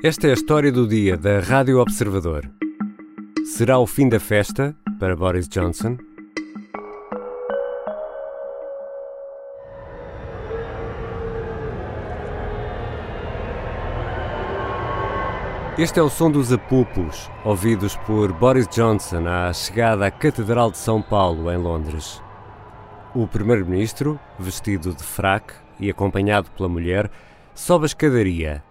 Esta é a história do dia da Rádio Observador. Será o fim da festa para Boris Johnson? Este é o som dos apupos, ouvidos por Boris Johnson à chegada à Catedral de São Paulo, em Londres. O primeiro-ministro, vestido de fraque e acompanhado pela mulher, sobe a escadaria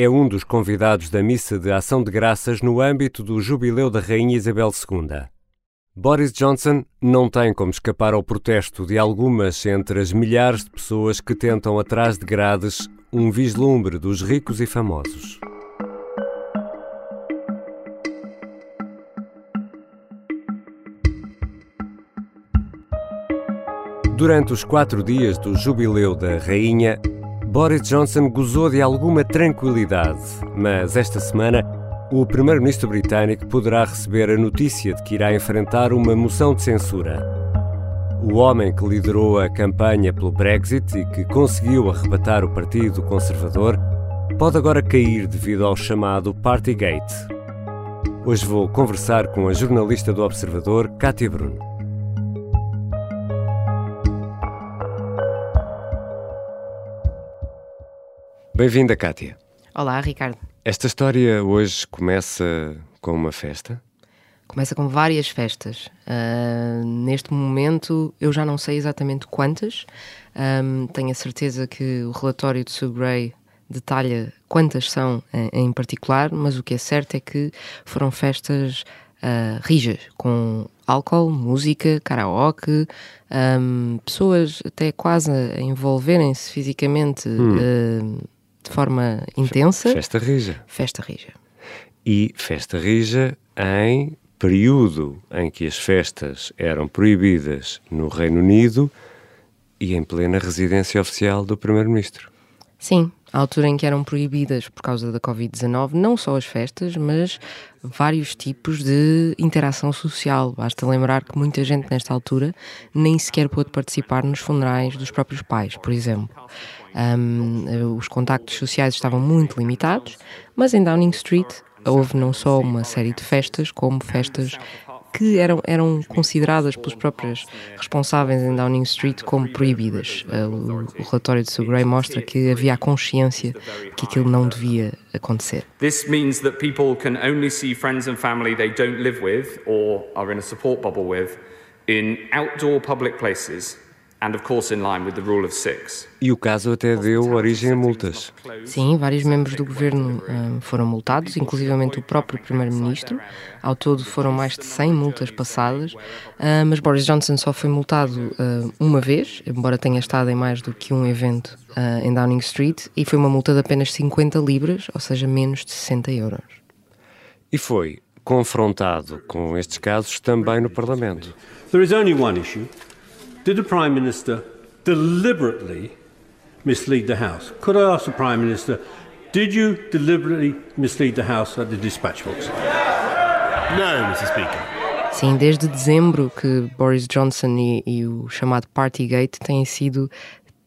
é um dos convidados da missa de ação de graças no âmbito do jubileu da Rainha Isabel II. Boris Johnson não tem como escapar ao protesto de algumas entre as milhares de pessoas que tentam atrás de grades um vislumbre dos ricos e famosos. Durante os quatro dias do jubileu da Rainha, Boris Johnson gozou de alguma tranquilidade, mas esta semana o primeiro-ministro britânico poderá receber a notícia de que irá enfrentar uma moção de censura. O homem que liderou a campanha pelo Brexit e que conseguiu arrebatar o Partido Conservador pode agora cair devido ao chamado Partygate. Hoje vou conversar com a jornalista do Observador, Cátia Bruno. Bem-vinda, Kátia. Olá, Ricardo. Esta história hoje começa com uma festa? Começa com várias festas. Uh, neste momento, eu já não sei exatamente quantas. Um, tenho a certeza que o relatório de Sue Gray detalha quantas são em, particular, mas o que é certo é que foram festas uh, rijas, com álcool, música, karaoke, um, pessoas até quase a envolverem-se fisicamente. Hum. Uh, de forma intensa. Festa rija. Festa rija. E festa rija em período em que as festas eram proibidas no Reino Unido e em plena residência oficial do Primeiro-Ministro. Sim, a altura em que eram proibidas por causa da Covid-19 não só as festas, mas vários tipos de interação social. Basta lembrar que muita gente nesta altura nem sequer pôde participar nos funerais dos próprios pais, por exemplo. Um, os contactos sociais estavam muito limitados, mas em Downing Street houve não só uma série de festas, como festas que eram, eram consideradas pelos próprios responsáveis em Downing Street como proibidas. Uh, o, o, relatório de Sue Gray mostra que havia a consciência que aquilo não devia acontecer. This means that people can only see friends and family they don't live with or are in a support bubble with in outdoor public places And of course in line with the rule of six. E o caso até deu origem a multas. Sim, vários membros do governo um, foram multados, inclusivamente o próprio primeiro-ministro. Ao todo foram mais de 100 multas passadas, uh, mas Boris Johnson só foi multado uh, uma vez, embora tenha estado em mais do que um evento uh, em Downing Street, e foi uma multa de apenas 50 libras, ou seja, menos de 60 euros. E foi confrontado com estes casos também no Parlamento. There is only one issue. Did the Prime Minister deliberately mislead the House? Could I ask the Prime Minister, did you deliberately mislead the House at the dispatch box? No, Mr. Speaker. Sim, desde dezembro que Boris Johnson e, e o chamado Partygate têm sido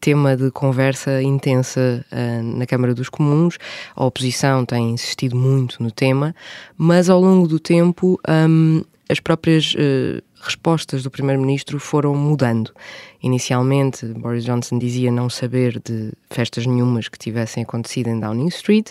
tema de conversa intensa uh, na Câmara dos Comuns. A oposição tem insistido muito no tema, mas ao longo do tempo um, as próprias uh, respostas do Primeiro-Ministro foram mudando. Inicialmente, Boris Johnson dizia não saber de festas nenhumas que tivessem acontecido em Downing Street.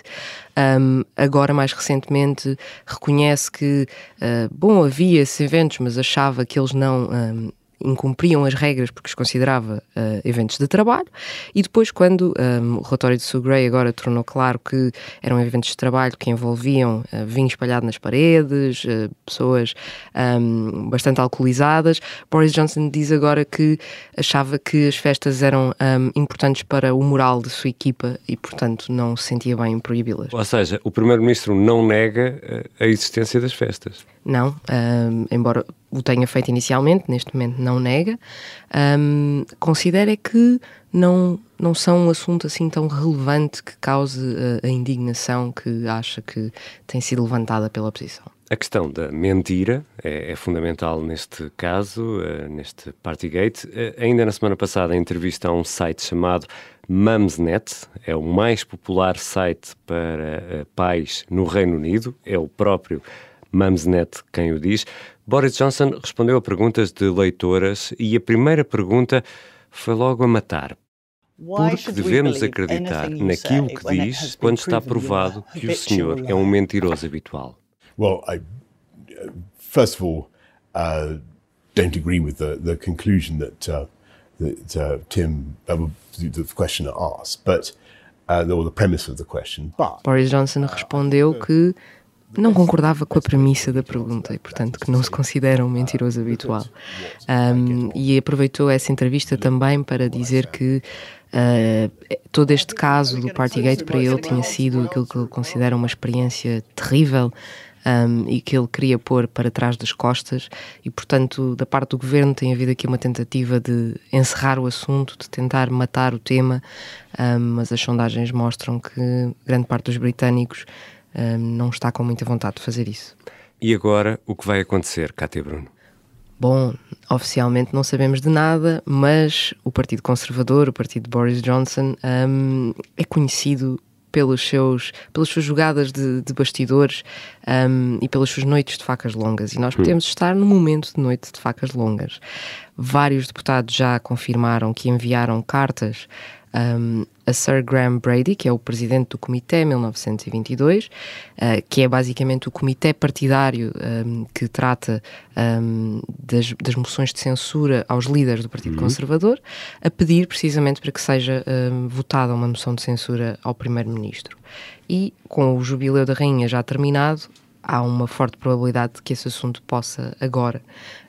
Um, agora, mais recentemente, reconhece que, uh, bom, havia esses eventos, mas achava que eles não. Um, incumpriam as regras porque os considerava uh, eventos de trabalho, e depois, quando um, ehm, o relatório de Sue Gray agora tornou claro que eram eventos de trabalho que envolviam uh, vinho espalhado nas paredes, uh, pessoas um, ehm, bastante alcoolizadas, Boris Johnson diz agora que achava que as festas eram um, ehm, importantes para o moral de sua equipa e, portanto, não se sentia bem em proibi-las. Ou seja, o Primeiro-Ministro não nega a existência das festas. Não, embora o tenha feito inicialmente, neste momento não nega, um, considera que não, não são um assunto assim tão relevante que cause a, a indignação que acha que tem sido levantada pela oposição. A questão da mentira é, é fundamental neste caso, uh, neste Partygate. Uh, ainda na semana passada, em entrevista a um site chamado Mumsnet é o mais popular site para uh, pais no Reino Unido, é o próprio Mumsnet quem o diz. Boris Johnson respondeu a perguntas de leitoras e a primeira pergunta foi logo a matar. Por que devemos acreditar naquilo que diz quando está provado que o senhor é um mentiroso habitual? Well, I, first of all, uh, don't agree with the, the conclusion that uh, that uh, Tim, uh, the questioner asked, but uh, or the premise of the question. But Boris Johnson respondeu que não concordava com a premissa da pergunta e, portanto, que não se considera um mentiroso habitual. Um, e aproveitou essa entrevista também para dizer que uh, todo este caso do Partygate para ele tinha sido aquilo que ele considera uma experiência terrível. Um, e que ele queria pôr para trás das costas, e portanto, da parte do governo, tem havido aqui uma tentativa de encerrar o assunto, de tentar matar o tema, um, mas as sondagens mostram que grande parte dos britânicos não está com muita vontade de fazer isso. E agora, o que vai acontecer, Cátia Bruno? Bom, oficialmente não sabemos de nada, mas o Partido Conservador, o partido de Boris Johnson, um, é conhecido pelos seus, pelas suas jogadas de, de bastidores um, e pelas suas noites de facas longas. E nós hum. podemos estar no momento de noite de facas longas. Vários deputados já confirmaram que enviaram cartas um, a Sir Graham Brady, que é o presidente do Comitê 1922, uh, que é basicamente o comitê partidário um, que trata um, das, das, moções de censura aos líderes do Partido uhum. Conservador, a pedir precisamente para que seja votada uma moção de censura ao primeiro-ministro. E com o jubileu da rainha já terminado, há uma forte probabilidade de que esse assunto possa agora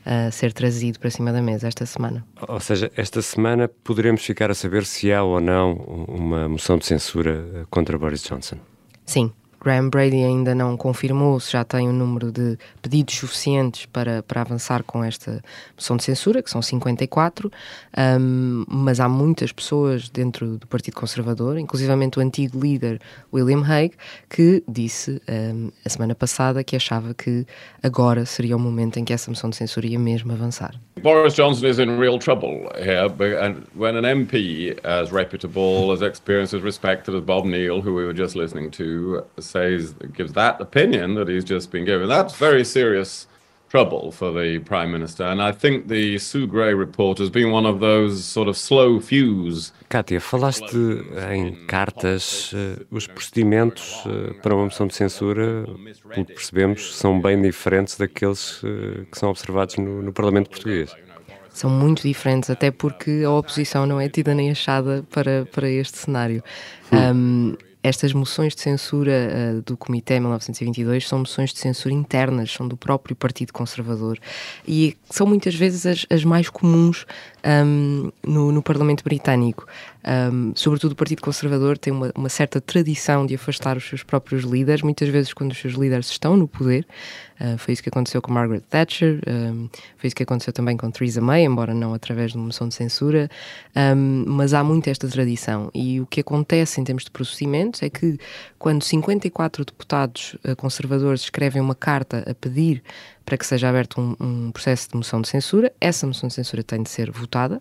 uh, ser trazido para cima da mesa esta semana. Ou seja, esta semana poderemos ficar a saber se há ou não uma moção de censura contra Boris Johnson. Sim, Graham Brady ainda não confirmou se já tem o um número de pedidos suficientes para, para avançar com esta moção de censura, que são 54, um, mas há muitas pessoas dentro do Partido Conservador, inclusivamente o antigo líder William Hague, que disse um, a semana passada que achava que agora seria o momento em que essa moção de censura ia mesmo avançar. Boris Johnson is in real trouble here, and when an MP as reputable, as experienced, as respected as Bob Neal, who we were just listening to, says gives that opinion that he's just been given. That's very serious trouble for the prime minister, and I think the Sue Gray report has been one of those sort of slow fuse. Kátia, falaste em cartas. Uh, os procedimentos uh, para uma moção de censura, pelo que percebemos, são bem diferentes daqueles uh, que são observados no, no Parlamento português são muito diferentes, até porque a oposição não é tida nem achada para, para este cenário. Hum. Um, estas moções de censura uh, do Comitê 1922 são moções de censura internas, são do próprio Partido Conservador. E são muitas vezes as, as mais comuns um, no, no, Parlamento Britânico. Um, sobretudo o Partido Conservador tem uma, uma, certa tradição de afastar os seus próprios líderes, muitas vezes quando os seus líderes estão no poder. Uh, foi isso que aconteceu com Margaret Thatcher, um, foi isso que aconteceu também com Theresa May, embora não através de uma moção de censura, mas há muito esta tradição. E o que acontece em termos de procedimentos é que quando 54 deputados uh, conservadores escrevem uma carta a pedir para que seja aberto um, um, processo de moção de censura. Essa moção de censura tem de ser votada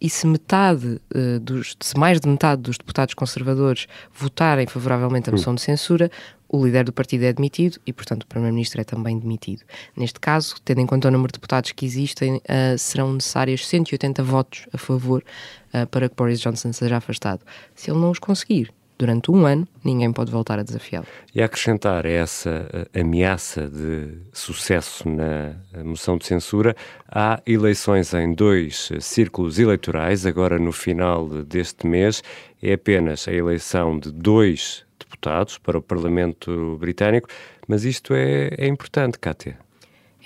e se metade uh, dos, se mais de metade dos deputados conservadores votarem favoravelmente a moção de censura, o líder do partido é demitido e, portanto, o primeiro-ministro é também demitido. Neste caso, tendo em conta o número de deputados que existem, uh, serão necessários 180 votos a favor uh, para que Boris Johnson seja afastado. Se ele não os conseguir, durante um ano, ninguém pode voltar a desafiá-lo. E a acrescentar essa eh, ameaça de sucesso na moção de censura, há eleições em dois eh, círculos eleitorais, agora no final deste mês, é apenas a eleição de dois deputados para o Parlamento Britânico, mas isto é, é importante, Kátia.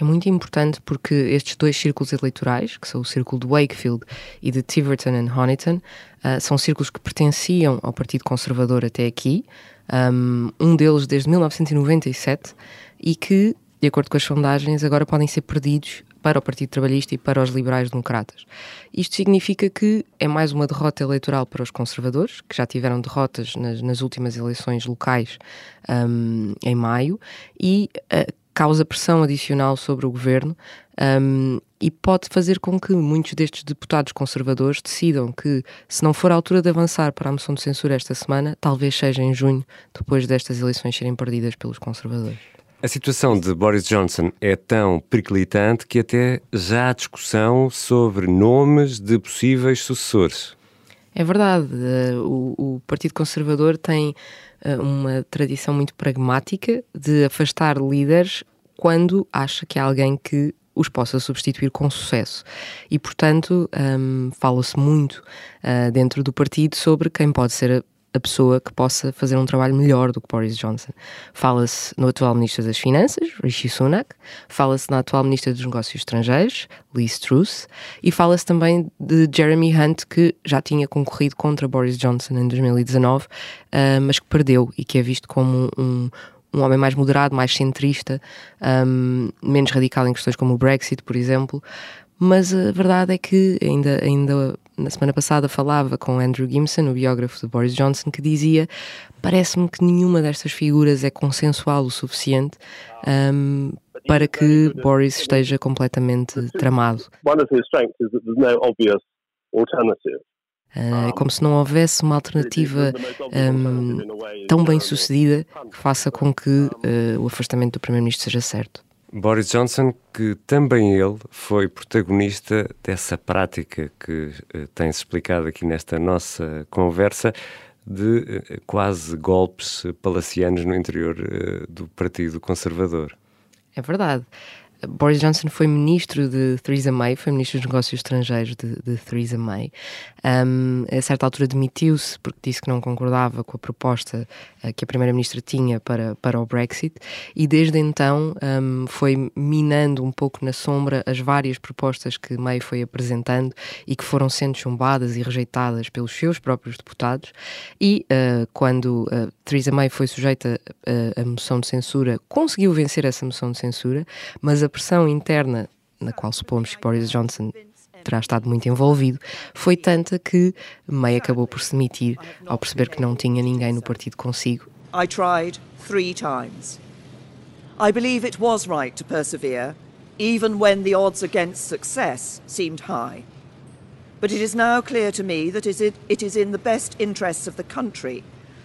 É muito importante porque estes dois círculos eleitorais, que são o círculo de Wakefield e de Tiverton and Honiton, uh, são círculos que pertenciam ao Partido Conservador até aqui, um, um deles desde 1997, e que, de acordo com as sondagens, agora podem ser perdidos para o Partido Trabalhista e para os liberais-democratas. Isto significa que é mais uma derrota eleitoral para os conservadores, que já tiveram derrotas nas, nas últimas eleições locais um, em maio, e uh, causa pressão adicional sobre o governo um, e pode fazer com que muitos destes deputados conservadores decidam que, se não for a altura de avançar para a moção de censura esta semana, talvez seja em junho, depois destas eleições serem perdidas pelos conservadores. A situação de Boris Johnson é tão periclitante que até já há discussão sobre nomes de possíveis sucessores. É verdade. Uh, o, o, Partido Conservador tem uma tradição muito pragmática de afastar líderes quando acha que há alguém que os possa substituir com sucesso. E, portanto, um, fala-se muito uh, dentro do partido sobre quem pode ser a pessoa que possa fazer um trabalho melhor do que Boris Johnson. Fala-se no atual Ministro das Finanças, Rishi Sunak, fala-se na atual Ministra dos Negócios Estrangeiros, Liz Truss, e fala-se também de Jeremy Hunt, que já tinha concorrido contra Boris Johnson em 2019, uh, mas que perdeu e que é visto como um, um homem mais moderado, mais centrista, um, menos radical em questões como o Brexit, por exemplo. Mas a verdade é que ainda, ainda na semana passada falava com Andrew Gimson, o biógrafo de Boris Johnson, que dizia: parece-me que nenhuma destas figuras é consensual o suficiente um, para que Boris esteja completamente tramado. Uh, é como se não houvesse uma alternativa um, tão bem sucedida que faça com que uh, o afastamento do Primeiro-Ministro seja certo. Boris Johnson, que também ele foi protagonista dessa prática que uh, tem-se explicado aqui nesta nossa conversa de uh, quase golpes palacianos no interior uh, do Partido Conservador. É verdade. Boris Johnson foi ministro de Theresa May, foi ministro dos Negócios Estrangeiros de, de Theresa May. Um, a certa altura demitiu-se porque disse que não concordava com a proposta uh, que a Primeira-Ministra tinha para, para o Brexit e desde então um, foi minando um pouco na sombra as várias propostas que May foi apresentando e que foram sendo chumbadas e rejeitadas pelos seus próprios deputados. E uh, quando uh, Theresa May foi sujeita à moção de censura, conseguiu vencer essa moção de censura, mas a pressão interna, na qual supomos que Boris Johnson terá estado muito envolvido, foi tanta que May acabou por se demitir ao perceber que não tinha ninguém no partido consigo. I tried three times. I believe it was right to persevere, even when the odds against success seemed high. But it is now clear to me that it is in the best interests of the country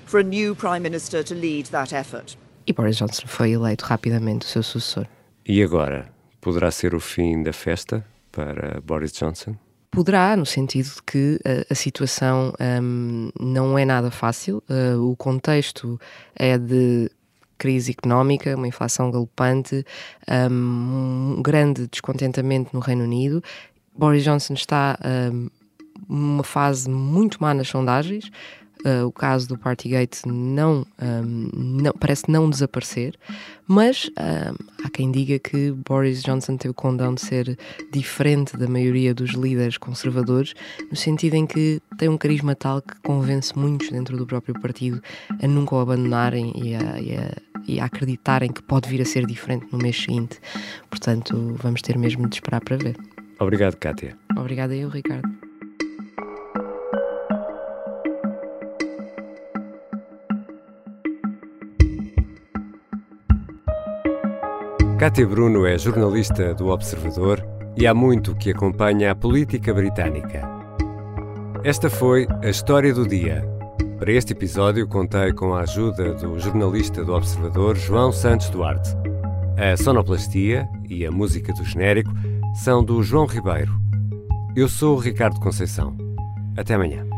for a new Prime Minister to lead that effort. E Boris Johnson foi eleito rapidamente o seu sucessor. E agora? Poderá ser o fim da festa para Boris Johnson? Poderá, no sentido de que a, a situação um, não é nada fácil. Uh, o contexto é de crise económica, uma inflação galopante, um, um grande descontentamento no Reino Unido. Boris Johnson está um, numa fase muito má nas sondagens. Uh, o caso do Partygate não, um, não, parece não desaparecer, mas uh, há quem diga que Boris Johnson teve o condão de ser diferente da maioria dos líderes conservadores, no sentido em que tem um carisma tal que convence muitos dentro do próprio partido a nunca o abandonarem e a, e a, e a acreditarem que pode vir a ser diferente no mês seguinte. Portanto, vamos ter mesmo de esperar para ver. Obrigado, Kátia. Obrigada eu, Ricardo. Cátia Bruno é jornalista do Observador e há muito que acompanha a política britânica. Esta foi a história do dia. Para este episódio, contei com a ajuda do jornalista do Observador, João Santos Duarte. A sonoplastia e a música do genérico são do João Ribeiro. Eu sou o Ricardo Conceição. Até amanhã.